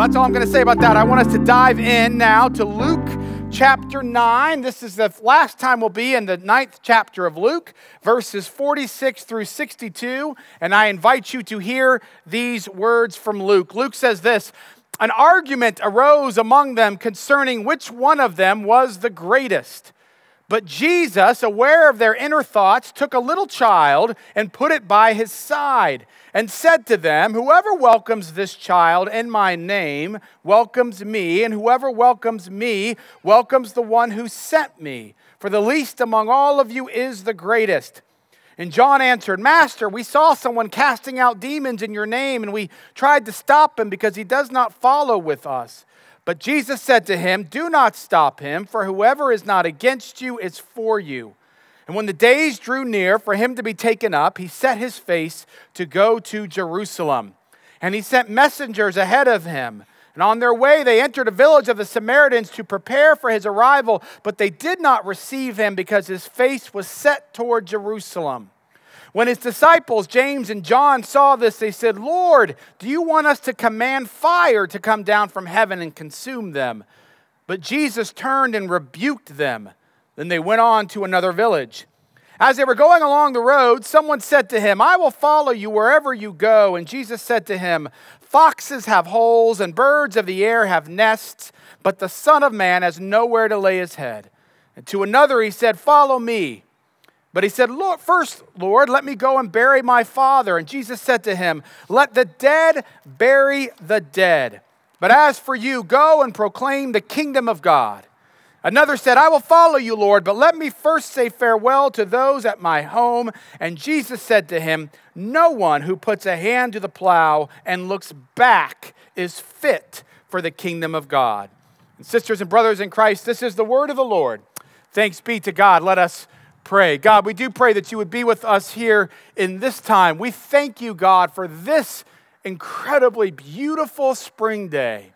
Well, that's all I'm going to say about that. I want us to dive in now to Luke chapter 9. This is the last time we'll be in the ninth chapter of Luke, verses 46 through 62. And I invite you to hear these words from Luke. Luke says this An argument arose among them concerning which one of them was the greatest. But Jesus, aware of their inner thoughts, took a little child and put it by his side and said to them, Whoever welcomes this child in my name welcomes me, and whoever welcomes me welcomes the one who sent me. For the least among all of you is the greatest. And John answered, Master, we saw someone casting out demons in your name, and we tried to stop him because he does not follow with us. But Jesus said to him, Do not stop him, for whoever is not against you is for you. And when the days drew near for him to be taken up, he set his face to go to Jerusalem. And he sent messengers ahead of him. And on their way, they entered a village of the Samaritans to prepare for his arrival, but they did not receive him because his face was set toward Jerusalem. When his disciples, James and John, saw this, they said, Lord, do you want us to command fire to come down from heaven and consume them? But Jesus turned and rebuked them. Then they went on to another village. As they were going along the road, someone said to him, I will follow you wherever you go. And Jesus said to him, Foxes have holes and birds of the air have nests, but the Son of Man has nowhere to lay his head. And to another he said, Follow me. But he said, Lord, First, Lord, let me go and bury my father. And Jesus said to him, Let the dead bury the dead. But as for you, go and proclaim the kingdom of God. Another said, I will follow you, Lord, but let me first say farewell to those at my home. And Jesus said to him, No one who puts a hand to the plow and looks back is fit for the kingdom of God. And sisters and brothers in Christ, this is the word of the Lord. Thanks be to God. Let us pray. God, we do pray that you would be with us here in this time. We thank you, God, for this incredibly beautiful spring day.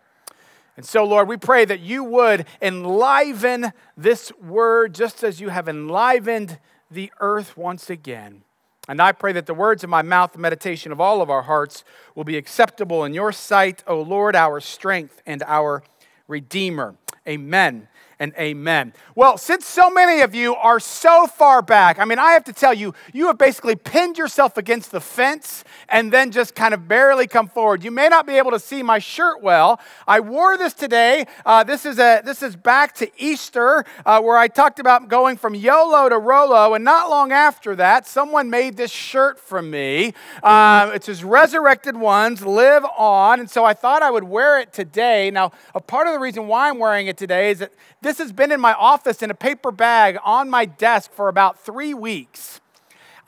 And so, Lord, we pray that you would enliven this word just as you have enlivened the earth once again. And I pray that the words of my mouth, the meditation of all of our hearts, will be acceptable in your sight, O Lord, our strength and our Redeemer. Amen and amen. Well, since so many of you are so far back, I mean, I have to tell you, you have basically pinned yourself against the fence and then just kind of barely come forward. You may not be able to see my shirt well. I wore this today. Uh, this is a this is back to Easter, uh, where I talked about going from YOLO to Rolo, and not long after that, someone made this shirt from me. Uh, it says "Resurrected Ones Live On," and so I thought I would wear it today. Now, a part of the reason why I'm wearing it today is that this has been in my office in a paper bag on my desk for about three weeks.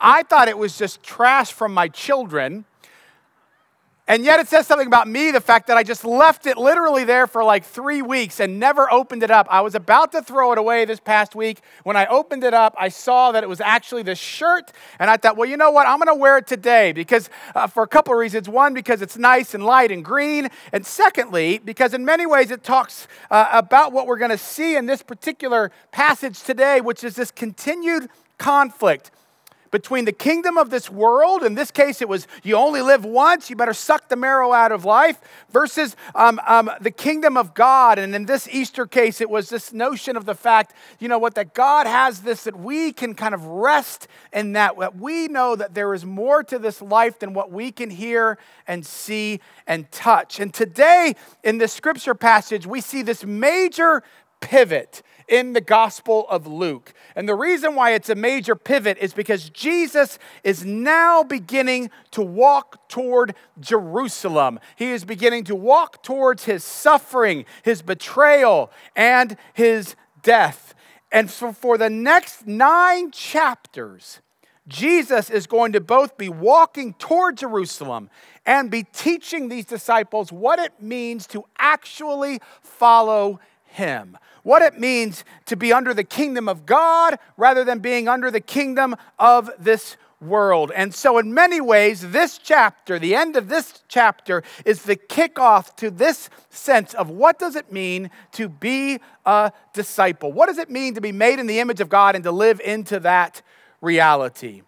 I thought it was just trash from my children. And yet it says something about me, the fact that I just left it literally there for like three weeks and never opened it up. I was about to throw it away this past week. When I opened it up, I saw that it was actually this shirt. And I thought, well, you know what? I'm going to wear it today because uh, for a couple of reasons. One, because it's nice and light and green. And secondly, because in many ways it talks uh, about what we're going to see in this particular passage today, which is this continued conflict between the kingdom of this world, in this case it was you only live once, you better suck the marrow out of life, versus um, um, the kingdom of God. And in this Easter case, it was this notion of the fact, you know what, that God has this, that we can kind of rest in that, that we know that there is more to this life than what we can hear and see and touch. And today, in this scripture passage, we see this major pivot in the Gospel of Luke. And the reason why it's a major pivot is because Jesus is now beginning to walk toward Jerusalem. He is beginning to walk towards his suffering, his betrayal, and his death. And so for the next nine chapters, Jesus is going to both be walking toward Jerusalem and be teaching these disciples what it means to actually follow him what it means to be under the kingdom of God rather than being under the kingdom of this world. And so, in many ways, this chapter, the end of this chapter, is the kickoff to this sense of what does it mean to be a disciple? What does it mean to be made in the image of God and to live into that reality?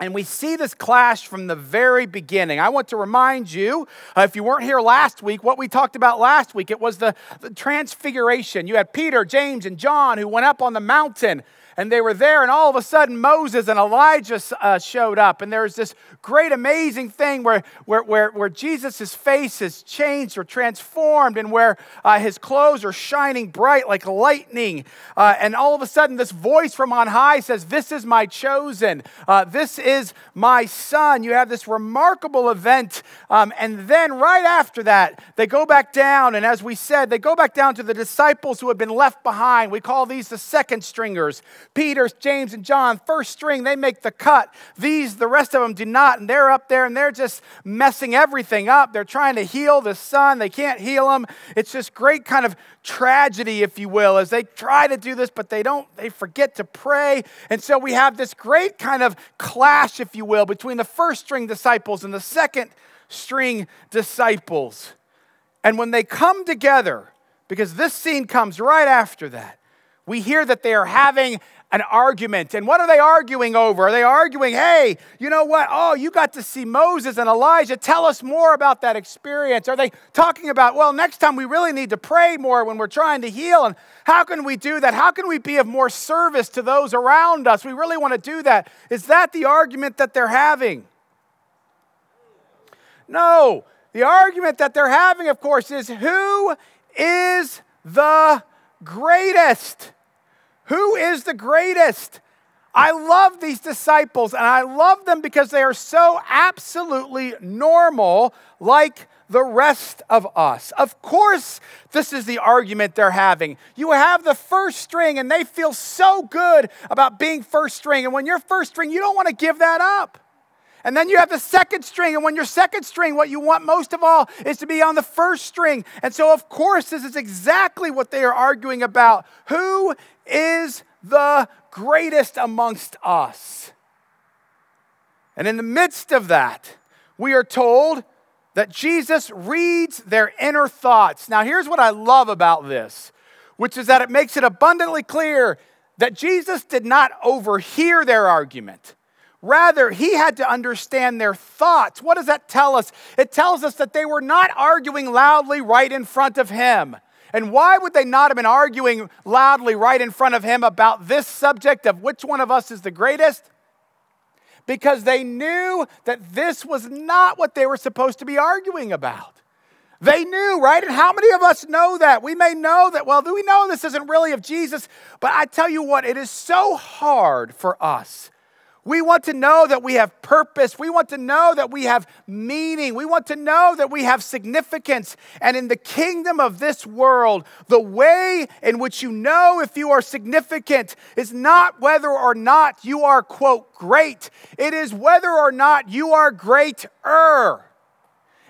And we see this clash from the very beginning. I want to remind you, uh, if you weren't here last week, what we talked about last week. It was the, the transfiguration. You had Peter, James, and John who went up on the mountain and they were there, and all of a sudden Moses and Elijah uh, showed up, and there's this great, amazing thing where, where, where, where Jesus' face is changed or transformed, and where uh, his clothes are shining bright like lightning. Uh, and all of a sudden, this voice from on high says, This is my chosen, uh, this is my son. You have this remarkable event, um, and then right after that, they go back down, and as we said, they go back down to the disciples who have been left behind. We call these the second stringers. Peter, James, and John, first string, they make the cut. These, the rest of them do not. And they're up there and they're just messing everything up. They're trying to heal the son. They can't heal him. It's this great kind of tragedy, if you will, as they try to do this, but they don't, they forget to pray. And so we have this great kind of clash, if you will, between the first string disciples and the second string disciples. And when they come together, because this scene comes right after that, we hear that they are having an argument. And what are they arguing over? Are they arguing, hey, you know what? Oh, you got to see Moses and Elijah. Tell us more about that experience. Are they talking about, well, next time we really need to pray more when we're trying to heal? And how can we do that? How can we be of more service to those around us? We really want to do that. Is that the argument that they're having? No. The argument that they're having, of course, is who is the greatest? Who is the greatest? I love these disciples and I love them because they are so absolutely normal, like the rest of us. Of course, this is the argument they're having. You have the first string and they feel so good about being first string. And when you're first string, you don't want to give that up. And then you have the second string. And when you're second string, what you want most of all is to be on the first string. And so, of course, this is exactly what they are arguing about. Who is the greatest amongst us? And in the midst of that, we are told that Jesus reads their inner thoughts. Now, here's what I love about this, which is that it makes it abundantly clear that Jesus did not overhear their argument. Rather, he had to understand their thoughts. What does that tell us? It tells us that they were not arguing loudly right in front of him. And why would they not have been arguing loudly right in front of him about this subject of which one of us is the greatest? Because they knew that this was not what they were supposed to be arguing about. They knew, right? And how many of us know that? We may know that, well, do we know this isn't really of Jesus, but I tell you what, it is so hard for us we want to know that we have purpose. We want to know that we have meaning. We want to know that we have significance. And in the kingdom of this world, the way in which you know if you are significant is not whether or not you are, quote, great. It is whether or not you are greater.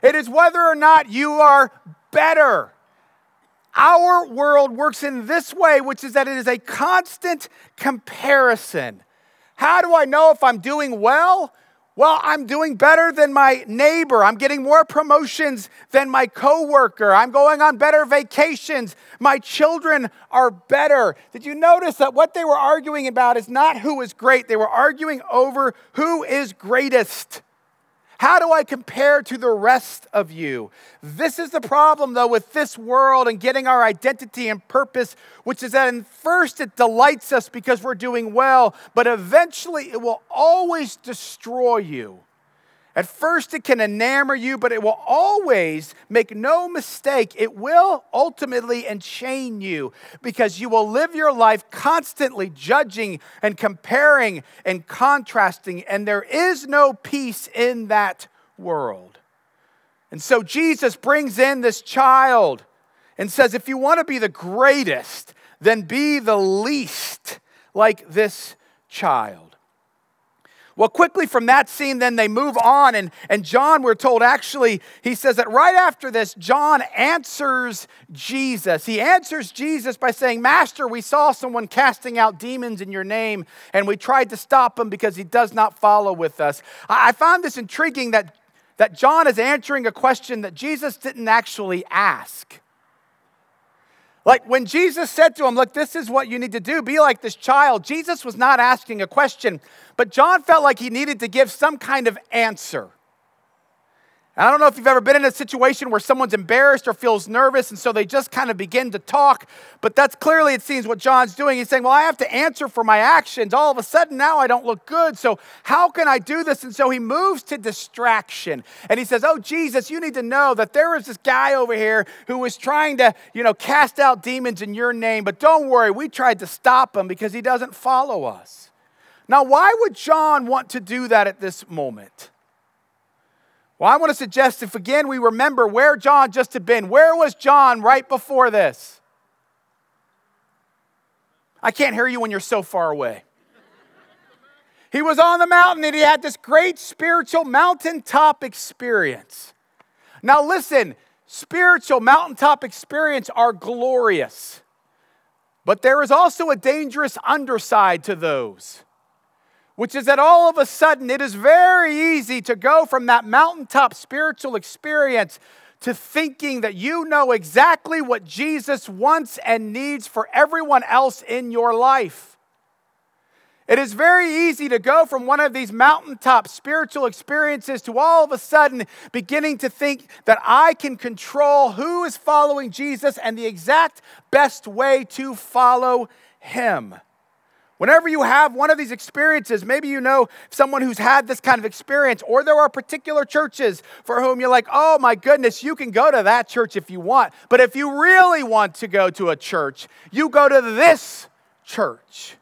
It is whether or not you are better. Our world works in this way, which is that it is a constant comparison. How do I know if I'm doing well? Well, I'm doing better than my neighbor. I'm getting more promotions than my coworker. I'm going on better vacations. My children are better. Did you notice that what they were arguing about is not who is great? They were arguing over who is greatest. How do I compare to the rest of you? This is the problem, though, with this world and getting our identity and purpose, which is that in first it delights us because we're doing well, but eventually it will always destroy you. At first, it can enamor you, but it will always, make no mistake, it will ultimately enchain you because you will live your life constantly judging and comparing and contrasting, and there is no peace in that world. And so Jesus brings in this child and says, if you want to be the greatest, then be the least like this child. Well, quickly from that scene, then they move on, and, and John, we're told actually, he says that right after this, John answers Jesus. He answers Jesus by saying, Master, we saw someone casting out demons in your name, and we tried to stop him because he does not follow with us. I, I found this intriguing that, that John is answering a question that Jesus didn't actually ask. Like when Jesus said to him, Look, this is what you need to do, be like this child, Jesus was not asking a question, but John felt like he needed to give some kind of answer. I don't know if you've ever been in a situation where someone's embarrassed or feels nervous, and so they just kind of begin to talk. But that's clearly, it seems, what John's doing. He's saying, Well, I have to answer for my actions. All of a sudden, now I don't look good. So, how can I do this? And so he moves to distraction. And he says, Oh, Jesus, you need to know that there is this guy over here who was trying to, you know, cast out demons in your name. But don't worry, we tried to stop him because he doesn't follow us. Now, why would John want to do that at this moment? Well, I want to suggest if again we remember where John just had been, where was John right before this? I can't hear you when you're so far away. He was on the mountain and he had this great spiritual mountaintop experience. Now, listen, spiritual mountaintop experience are glorious, but there is also a dangerous underside to those which is that all of a sudden it is very easy to go from that mountaintop spiritual experience to thinking that you know exactly what Jesus wants and needs for everyone else in your life. It is very easy to go from one of these mountaintop spiritual experiences to all of a sudden beginning to think that I can control who is following Jesus and the exact best way to follow him. Whenever you have one of these experiences, maybe you know someone who's had this kind of experience, or there are particular churches for whom you're like, oh my goodness, you can go to that church if you want. But if you really want to go to a church, you go to this church.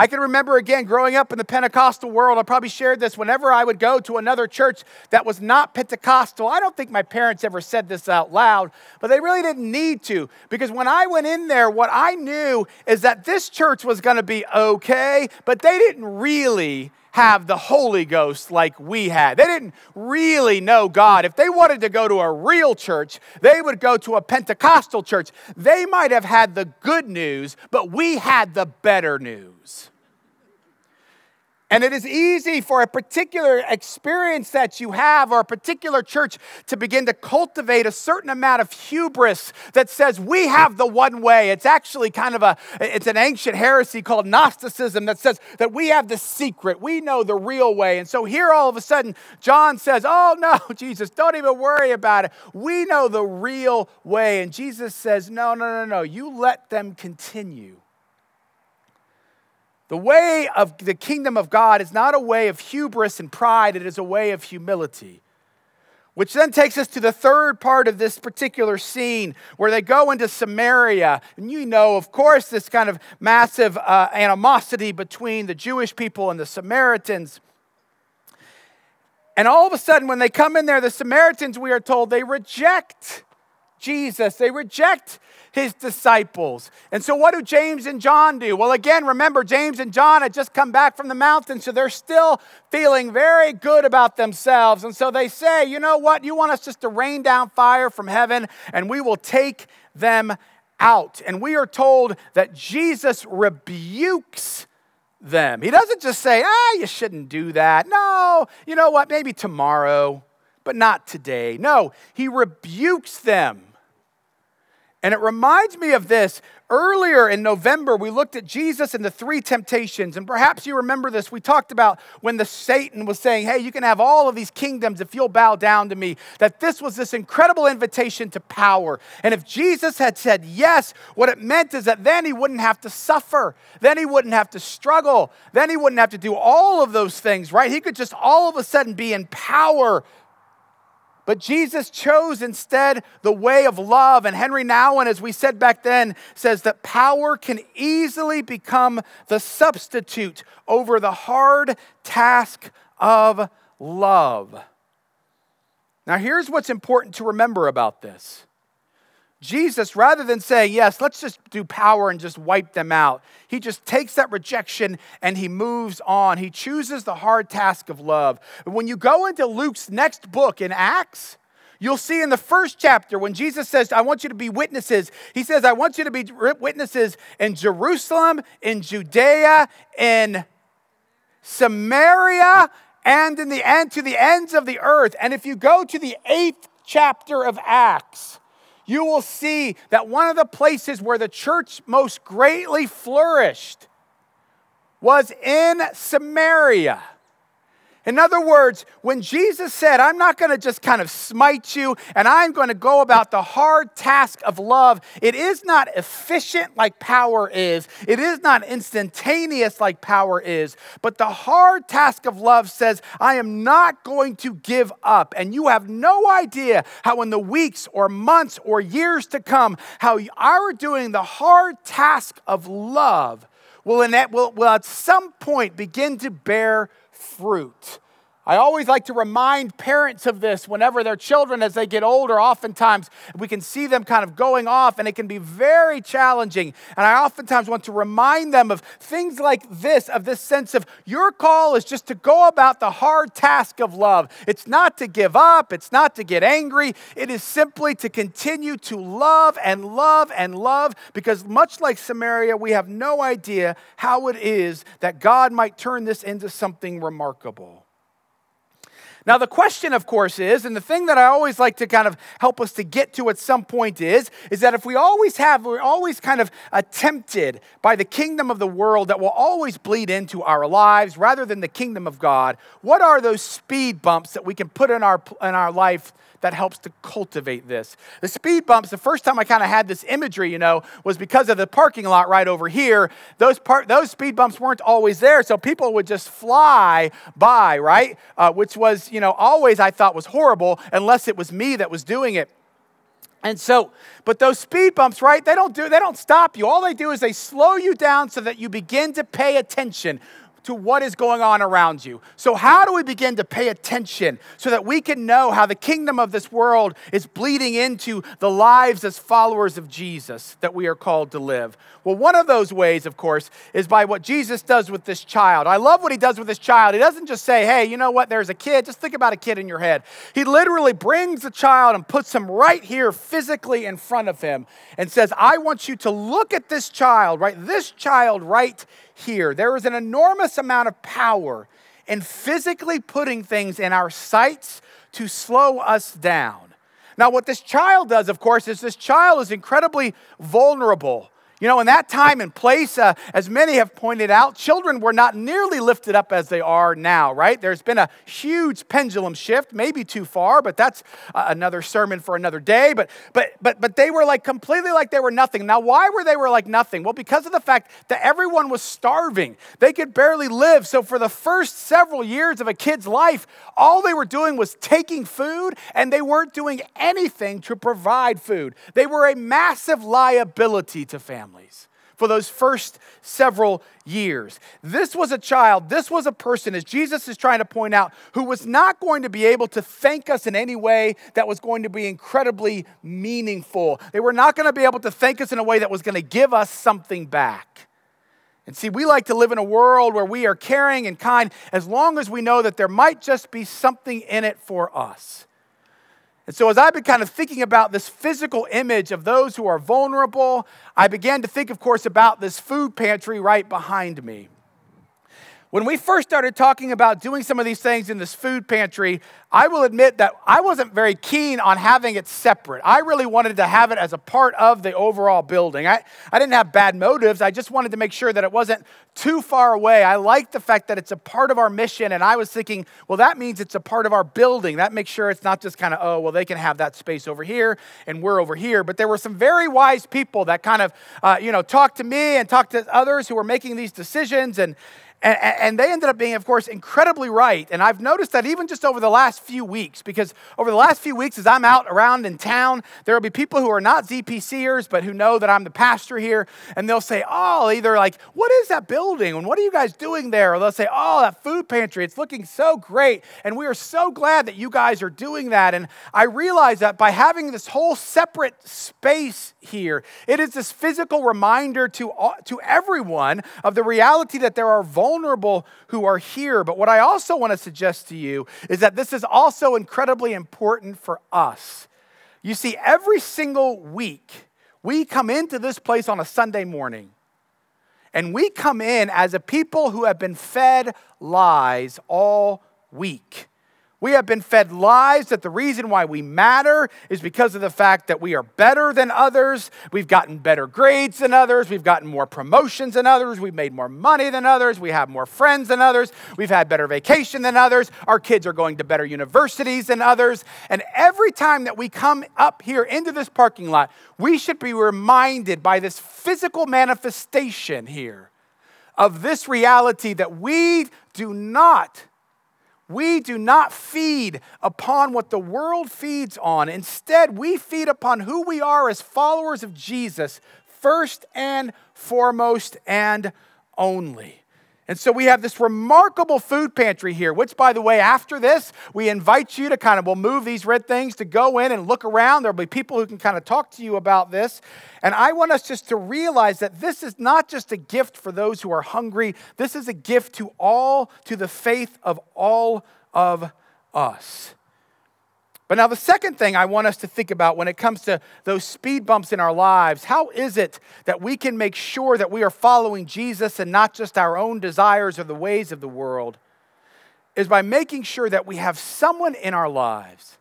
I can remember again growing up in the Pentecostal world, I probably shared this whenever I would go to another church that was not Pentecostal. I don't think my parents ever said this out loud, but they really didn't need to because when I went in there, what I knew is that this church was going to be okay, but they didn't really have the Holy Ghost like we had. They didn't really know God. If they wanted to go to a real church, they would go to a Pentecostal church. They might have had the good news, but we had the better news. And it is easy for a particular experience that you have or a particular church to begin to cultivate a certain amount of hubris that says we have the one way. It's actually kind of a it's an ancient heresy called Gnosticism that says that we have the secret. We know the real way. And so here all of a sudden John says, "Oh no, Jesus, don't even worry about it. We know the real way." And Jesus says, "No, no, no, no. You let them continue." The way of the kingdom of God is not a way of hubris and pride, it is a way of humility. Which then takes us to the third part of this particular scene where they go into Samaria. And you know, of course, this kind of massive uh, animosity between the Jewish people and the Samaritans. And all of a sudden, when they come in there, the Samaritans, we are told, they reject Jesus. They reject his disciples. And so, what do James and John do? Well, again, remember, James and John had just come back from the mountain, so they're still feeling very good about themselves. And so they say, you know what? You want us just to rain down fire from heaven, and we will take them out. And we are told that Jesus rebukes them. He doesn't just say, ah, you shouldn't do that. No, you know what? Maybe tomorrow, but not today. No, he rebukes them. And it reminds me of this. Earlier in November, we looked at Jesus and the three temptations. And perhaps you remember this. We talked about when the Satan was saying, Hey, you can have all of these kingdoms if you'll bow down to me. That this was this incredible invitation to power. And if Jesus had said yes, what it meant is that then he wouldn't have to suffer. Then he wouldn't have to struggle. Then he wouldn't have to do all of those things, right? He could just all of a sudden be in power but Jesus chose instead the way of love. And Henry Nouwen, as we said back then, says that power can easily become the substitute over the hard task of love. Now, here's what's important to remember about this Jesus, rather than saying, yes, let's just do power and just wipe them out, he just takes that rejection and he moves on. He chooses the hard task of love. When you go into Luke's next book in Acts, You'll see in the first chapter when Jesus says, I want you to be witnesses, he says, I want you to be witnesses in Jerusalem, in Judea, in Samaria, and in the end to the ends of the earth. And if you go to the eighth chapter of Acts, you will see that one of the places where the church most greatly flourished was in Samaria. In other words, when Jesus said, I'm not going to just kind of smite you and I'm going to go about the hard task of love, it is not efficient like power is. It is not instantaneous like power is. But the hard task of love says, I am not going to give up. And you have no idea how, in the weeks or months or years to come, how our doing the hard task of love will, will, will at some point begin to bear fruit. I always like to remind parents of this whenever their children, as they get older, oftentimes we can see them kind of going off and it can be very challenging. And I oftentimes want to remind them of things like this of this sense of your call is just to go about the hard task of love. It's not to give up, it's not to get angry, it is simply to continue to love and love and love because, much like Samaria, we have no idea how it is that God might turn this into something remarkable. Now, the question, of course, is, and the thing that I always like to kind of help us to get to at some point is, is that if we always have, we're always kind of tempted by the kingdom of the world that will always bleed into our lives rather than the kingdom of God, what are those speed bumps that we can put in our, in our life that helps to cultivate this. The speed bumps, the first time I kind of had this imagery, you know, was because of the parking lot right over here. Those, part, those speed bumps weren't always there, so people would just fly by, right? Uh, which was, you know, always I thought was horrible unless it was me that was doing it. And so, but those speed bumps, right? They don't do they don't stop you. All they do is they slow you down so that you begin to pay attention to what is going on around you. So, how do we begin to pay attention so that we can know how the kingdom of this world is bleeding into the lives as followers of Jesus that we are called to live? Well, one of those ways, of course, is by what Jesus does with this child. I love what he does with this child. He doesn't just say, hey, you know what, there's a kid. Just think about a kid in your head. He literally brings the child and puts him right here physically in front of him and says, I want you to look at this child, right? This child right here. There is an enormous amount of power in physically putting things in our sights to slow us down. Now, what this child does, of course, is this child is incredibly vulnerable you know, in that time and place, uh, as many have pointed out, children were not nearly lifted up as they are now, right? There's been a huge pendulum shift, maybe too far, but that's uh, another sermon for another day. But, but, but, but they were like completely like they were nothing. Now, why were they were like nothing? Well, because of the fact that everyone was starving. They could barely live. So for the first several years of a kid's life, all they were doing was taking food and they weren't doing anything to provide food. They were a massive liability to families families for those first several years. This was a child, this was a person, as Jesus is trying to point out, who was not going to be able to thank us in any way that was going to be incredibly meaningful. They were not going to be able to thank us in a way that was going to give us something back. And see, we like to live in a world where we are caring and kind as long as we know that there might just be something in it for us. And so, as I've been kind of thinking about this physical image of those who are vulnerable, I began to think, of course, about this food pantry right behind me. When we first started talking about doing some of these things in this food pantry, I will admit that I wasn't very keen on having it separate. I really wanted to have it as a part of the overall building. I, I didn't have bad motives. I just wanted to make sure that it wasn't too far away. I like the fact that it's a part of our mission, and I was thinking, well, that means it's a part of our building. That makes sure it's not just kind of, oh, well, they can have that space over here and we're over here. But there were some very wise people that kind of, uh, you know, talked to me and talked to others who were making these decisions. And, and, and, they ended up being, of course, incredibly right. And I've noticed that even just over the last few weeks, because over the last few weeks, as I'm out around in town, there will be people who are not ZPCers, but who know that I'm the pastor here. And they'll say, Oh, either like, What is that building? And what are you guys doing there? Or they'll say, Oh, that food pantry, it's looking so great. And we are so glad that you guys are doing that. And I realize that by having this whole separate space here, it is this physical reminder to, to everyone of the reality that there are vulnerable vulnerable who are here. But what I also want to suggest to you is that this is also incredibly important for us. You see, every single week, we come into this place on a Sunday morning. And we come in as a people who have been fed lies all week. We have been fed lies that the reason why we matter is because of the fact that we are better than others. We've gotten better grades than others. We've gotten more promotions than others. We've made more money than others. We have more friends than others. We've had better vacation than others. Our kids are going to better universities than others. And every time that we come up here into this parking lot, we should be reminded by this physical manifestation here of this reality that we do not we do not feed upon what the world feeds on. Instead, we feed upon who we are as followers of Jesus, first and foremost and only. And so we have this remarkable food pantry here, which, by the way, after this, we invite you to kind of, we'll move these red things to go in and look around. There'll be people who can kind of talk to you about this. And I want us just to realize that this is not just a gift for those who are hungry, this is a gift to all, to the faith of all of us. But now, the second thing I want us to think about when it comes to those speed bumps in our lives, how is it that we can make sure that we are following Jesus and not just our own desires or the ways of the world? Is by making sure that we have someone in our lives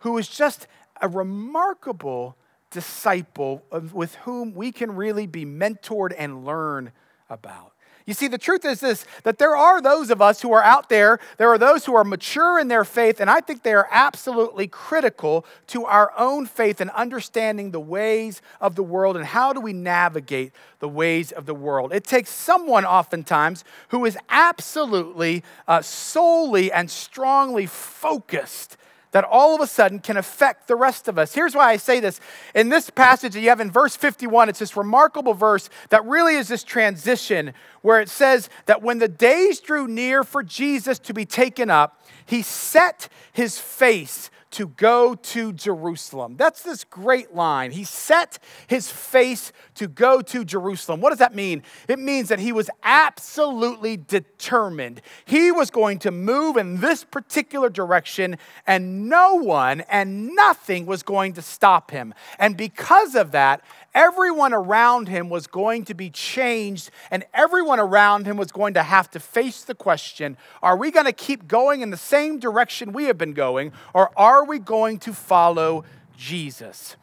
who is just a remarkable disciple with whom we can really be mentored and learn about. You see, the truth is this that there are those of us who are out there, there are those who are mature in their faith, and I think they are absolutely critical to our own faith and understanding the ways of the world and how do we navigate the ways of the world. It takes someone, oftentimes, who is absolutely, uh, solely, and strongly focused that all of a sudden can affect the rest of us. Here's why I say this. In this passage that you have in verse 51, it's this remarkable verse that really is this transition where it says that when the days drew near for Jesus to be taken up, he set his face to go to Jerusalem. That's this great line. He set his face to go to Jerusalem. What does that mean? It means that he was absolutely determined. He was going to move in this particular direction, and no one and nothing was going to stop him. And because of that, everyone around him was going to be changed, and everyone around him was going to have to face the question are we going to keep going in the same direction we have been going, or are we going to follow Jesus?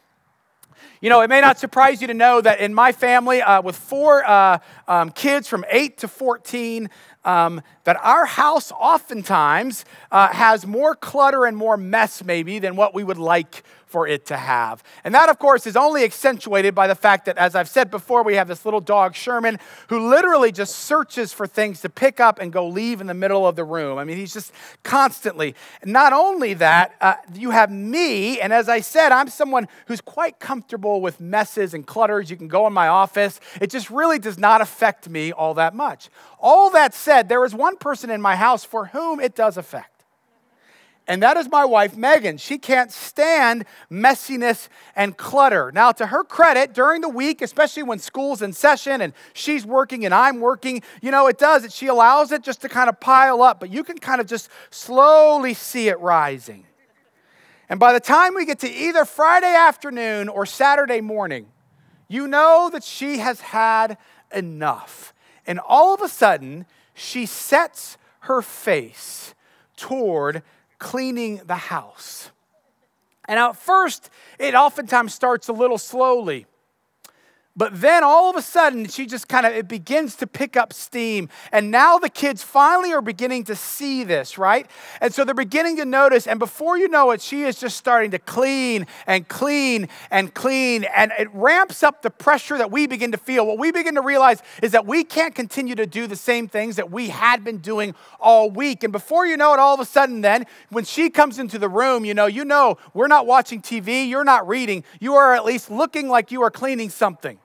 You know, it may not surprise you to know that in my family, uh, with four uh, um, kids from 8 to 14, um, that our house oftentimes uh, has more clutter and more mess, maybe, than what we would like for it to have. And that, of course, is only accentuated by the fact that, as I've said before, we have this little dog, Sherman, who literally just searches for things to pick up and go leave in the middle of the room. I mean, he's just constantly. Not only that, uh, you have me, and as I said, I'm someone who's quite comfortable with messes and clutters. You can go in my office, it just really does not affect me all that much. All that said, there is one person in my house for whom it does affect and that is my wife, Megan. She can't stand messiness and clutter. Now, to her credit, during the week, especially when school's in session and she's working and I'm working, you know, it does it. She allows it just to kind of pile up, but you can kind of just slowly see it rising. And by the time we get to either Friday afternoon or Saturday morning, you know that she has had enough. And all of a sudden, she sets her face toward cleaning the house. And at first, it oftentimes starts a little slowly. But then all of a sudden, she just kind of, it begins to pick up steam. And now the kids finally are beginning to see this, right? And so they're beginning to notice. And before you know it, she is just starting to clean and clean and clean. And it ramps up the pressure that we begin to feel. What we begin to realize is that we can't continue to do the same things that we had been doing all week. And before you know it, all of a sudden, then, when she comes into the room, you know, you know, we're not watching TV, you're not reading, you are at least looking like you are cleaning something.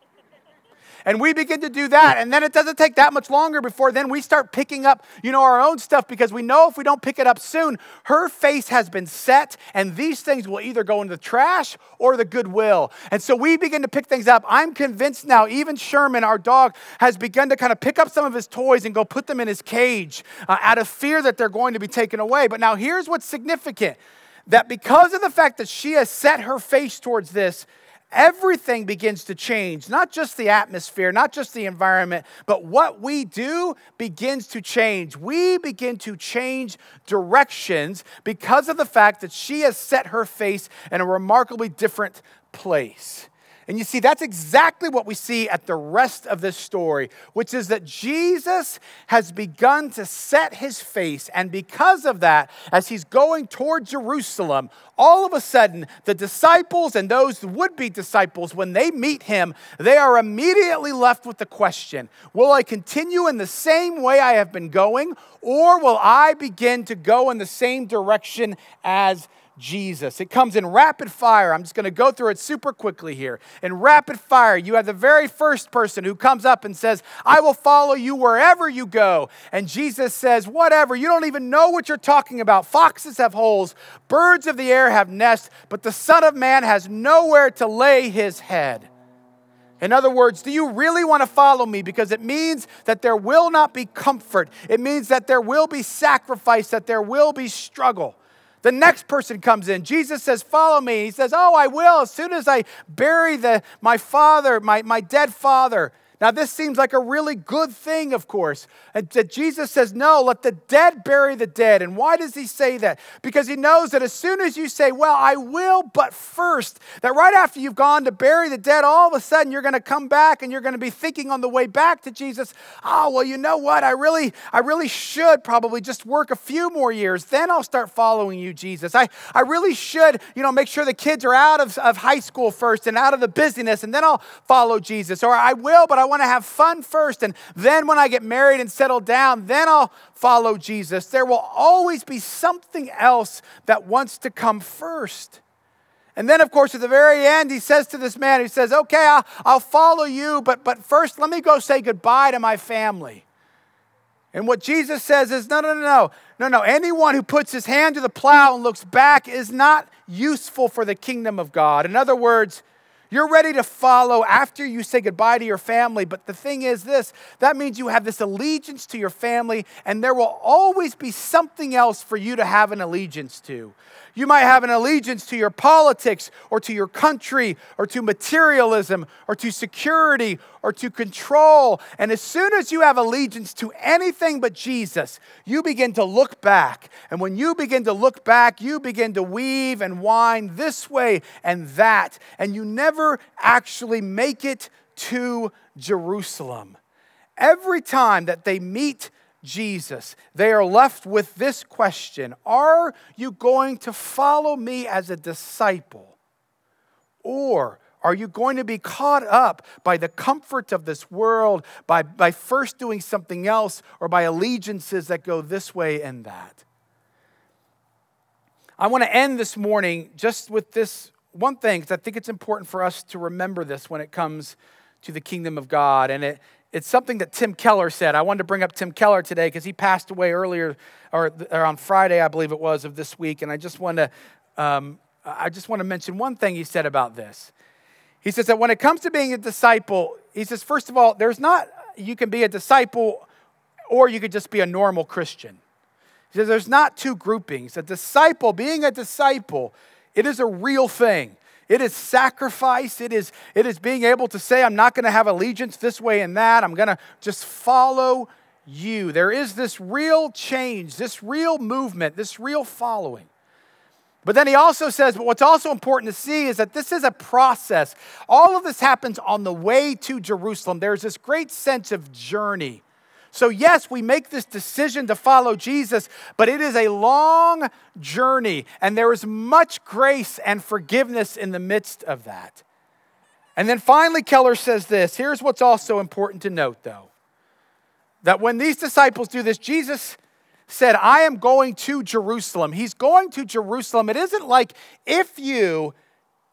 And we begin to do that. And then it doesn't take that much longer before then we start picking up, you know, our own stuff because we know if we don't pick it up soon, her face has been set and these things will either go into the trash or the goodwill. And so we begin to pick things up. I'm convinced now, even Sherman, our dog, has begun to kind of pick up some of his toys and go put them in his cage uh, out of fear that they're going to be taken away. But now here's what's significant that because of the fact that she has set her face towards this, everything begins to change. Not just the atmosphere, not just the environment, but what we do begins to change. We begin to change directions because of the fact that she has set her face in a remarkably different place. And you see, that's exactly what we see at the rest of this story, which is that Jesus has begun to set his face. And because of that, as he's going toward Jerusalem, all of a sudden, the disciples and those would be disciples, when they meet him, they are immediately left with the question Will I continue in the same way I have been going, or will I begin to go in the same direction as Jesus. It comes in rapid fire. I'm just going to go through it super quickly here. In rapid fire, you have the very first person who comes up and says, I will follow you wherever you go. And Jesus says, Whatever, you don't even know what you're talking about. Foxes have holes, birds of the air have nests, but the Son of Man has nowhere to lay his head. In other words, do you really want to follow me? Because it means that there will not be comfort. It means that there will be sacrifice, that there will be struggle. The next person comes in. Jesus says, Follow me. He says, Oh, I will as soon as I bury the, my father, my, my dead father. Now, this seems like a really good thing, of course. And Jesus says, No, let the dead bury the dead. And why does he say that? Because he knows that as soon as you say, Well, I will, but first, that right after you've gone to bury the dead, all of a sudden you're going to come back and you're going to be thinking on the way back to Jesus, Oh, well, you know what? I really, I really should probably just work a few more years. Then I'll start following you, Jesus. I, I really should, you know, make sure the kids are out of, of high school first and out of the busyness, and then I'll follow Jesus. Or I will, but I want to have fun first. And then when I get married and settle down, then I'll follow Jesus. There will always be something else that wants to come first. And then, of course, at the very end, he says to this man, he says, Okay, I'll, I'll follow you, but, but first let me go say goodbye to my family. And what Jesus says is, No, no, no, no, no, no. Anyone who puts his hand to the plow and looks back is not useful for the kingdom of God. In other words, you're ready to follow after you say goodbye to your family. But the thing is this that means you have this allegiance to your family, and there will always be something else for you to have an allegiance to. You might have an allegiance to your politics or to your country or to materialism or to security or to control. And as soon as you have allegiance to anything but Jesus, you begin to look back. And when you begin to look back, you begin to weave and wind this way and that. And you never actually make it to Jerusalem. Every time that they meet Jesus, they are left with this question Are you going to follow me as a disciple? Or are you going to be caught up by the comfort of this world, by, by first doing something else, or by allegiances that go this way and that? I want to end this morning just with this one thing, because I think it's important for us to remember this when it comes to the kingdom of God. And it, it's something that Tim Keller said. I wanted to bring up Tim Keller today because he passed away earlier, or, or, on Friday, I believe it was, of this week. And I just want to, um, I just want to mention one thing he said about this. He says that when it comes to being a disciple, he says, first of all, there's not, you can be a disciple or you could just be a normal Christian. He says there's not two groupings. A disciple, being a disciple, it is a real thing. It is sacrifice. It is, it is being able to say, I'm not going to have allegiance this way and that. I'm going to just follow you. There is this real change, this real movement, this real following. But then he also says, but what's also important to see is that this is a process. All of this happens on the way to Jerusalem. There's this great sense of journey. So, yes, we make this decision to follow Jesus, but it is a long journey, and there is much grace and forgiveness in the midst of that. And then finally, Keller says this here's what's also important to note, though that when these disciples do this, Jesus said, I am going to Jerusalem. He's going to Jerusalem. It isn't like if you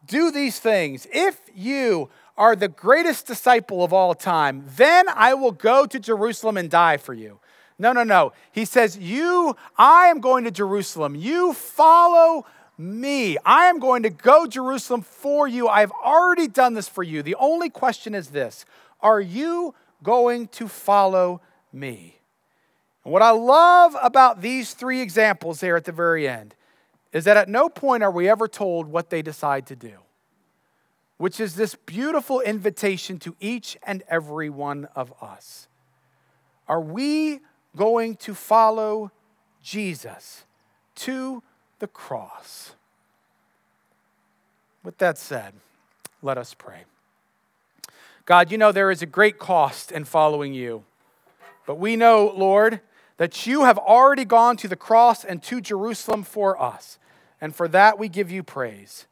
do these things, if you are the greatest disciple of all time, then I will go to Jerusalem and die for you. No, no, no. He says, You, I am going to Jerusalem. You follow me. I am going to go Jerusalem for you. I've already done this for you. The only question is this Are you going to follow me? And what I love about these three examples there at the very end is that at no point are we ever told what they decide to do. which is this beautiful invitation to each and every one of us. Are we going to follow Jesus to the cross? With that said, let us pray. God, you know there is a great cost in following you. But we know, Lord, that you have already gone to the cross and to Jerusalem for us. And for that we give you praise.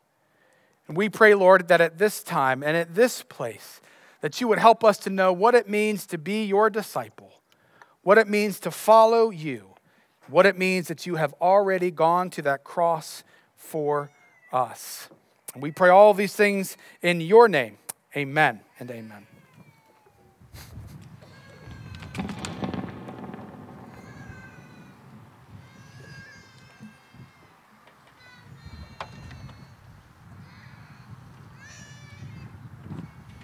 And we pray, Lord, that at this time and at this place, that you would help us to know what it means to be your disciple, what it means to follow you, what it means that you have already gone to that cross for us. And we pray all these things in your name. Amen and amen.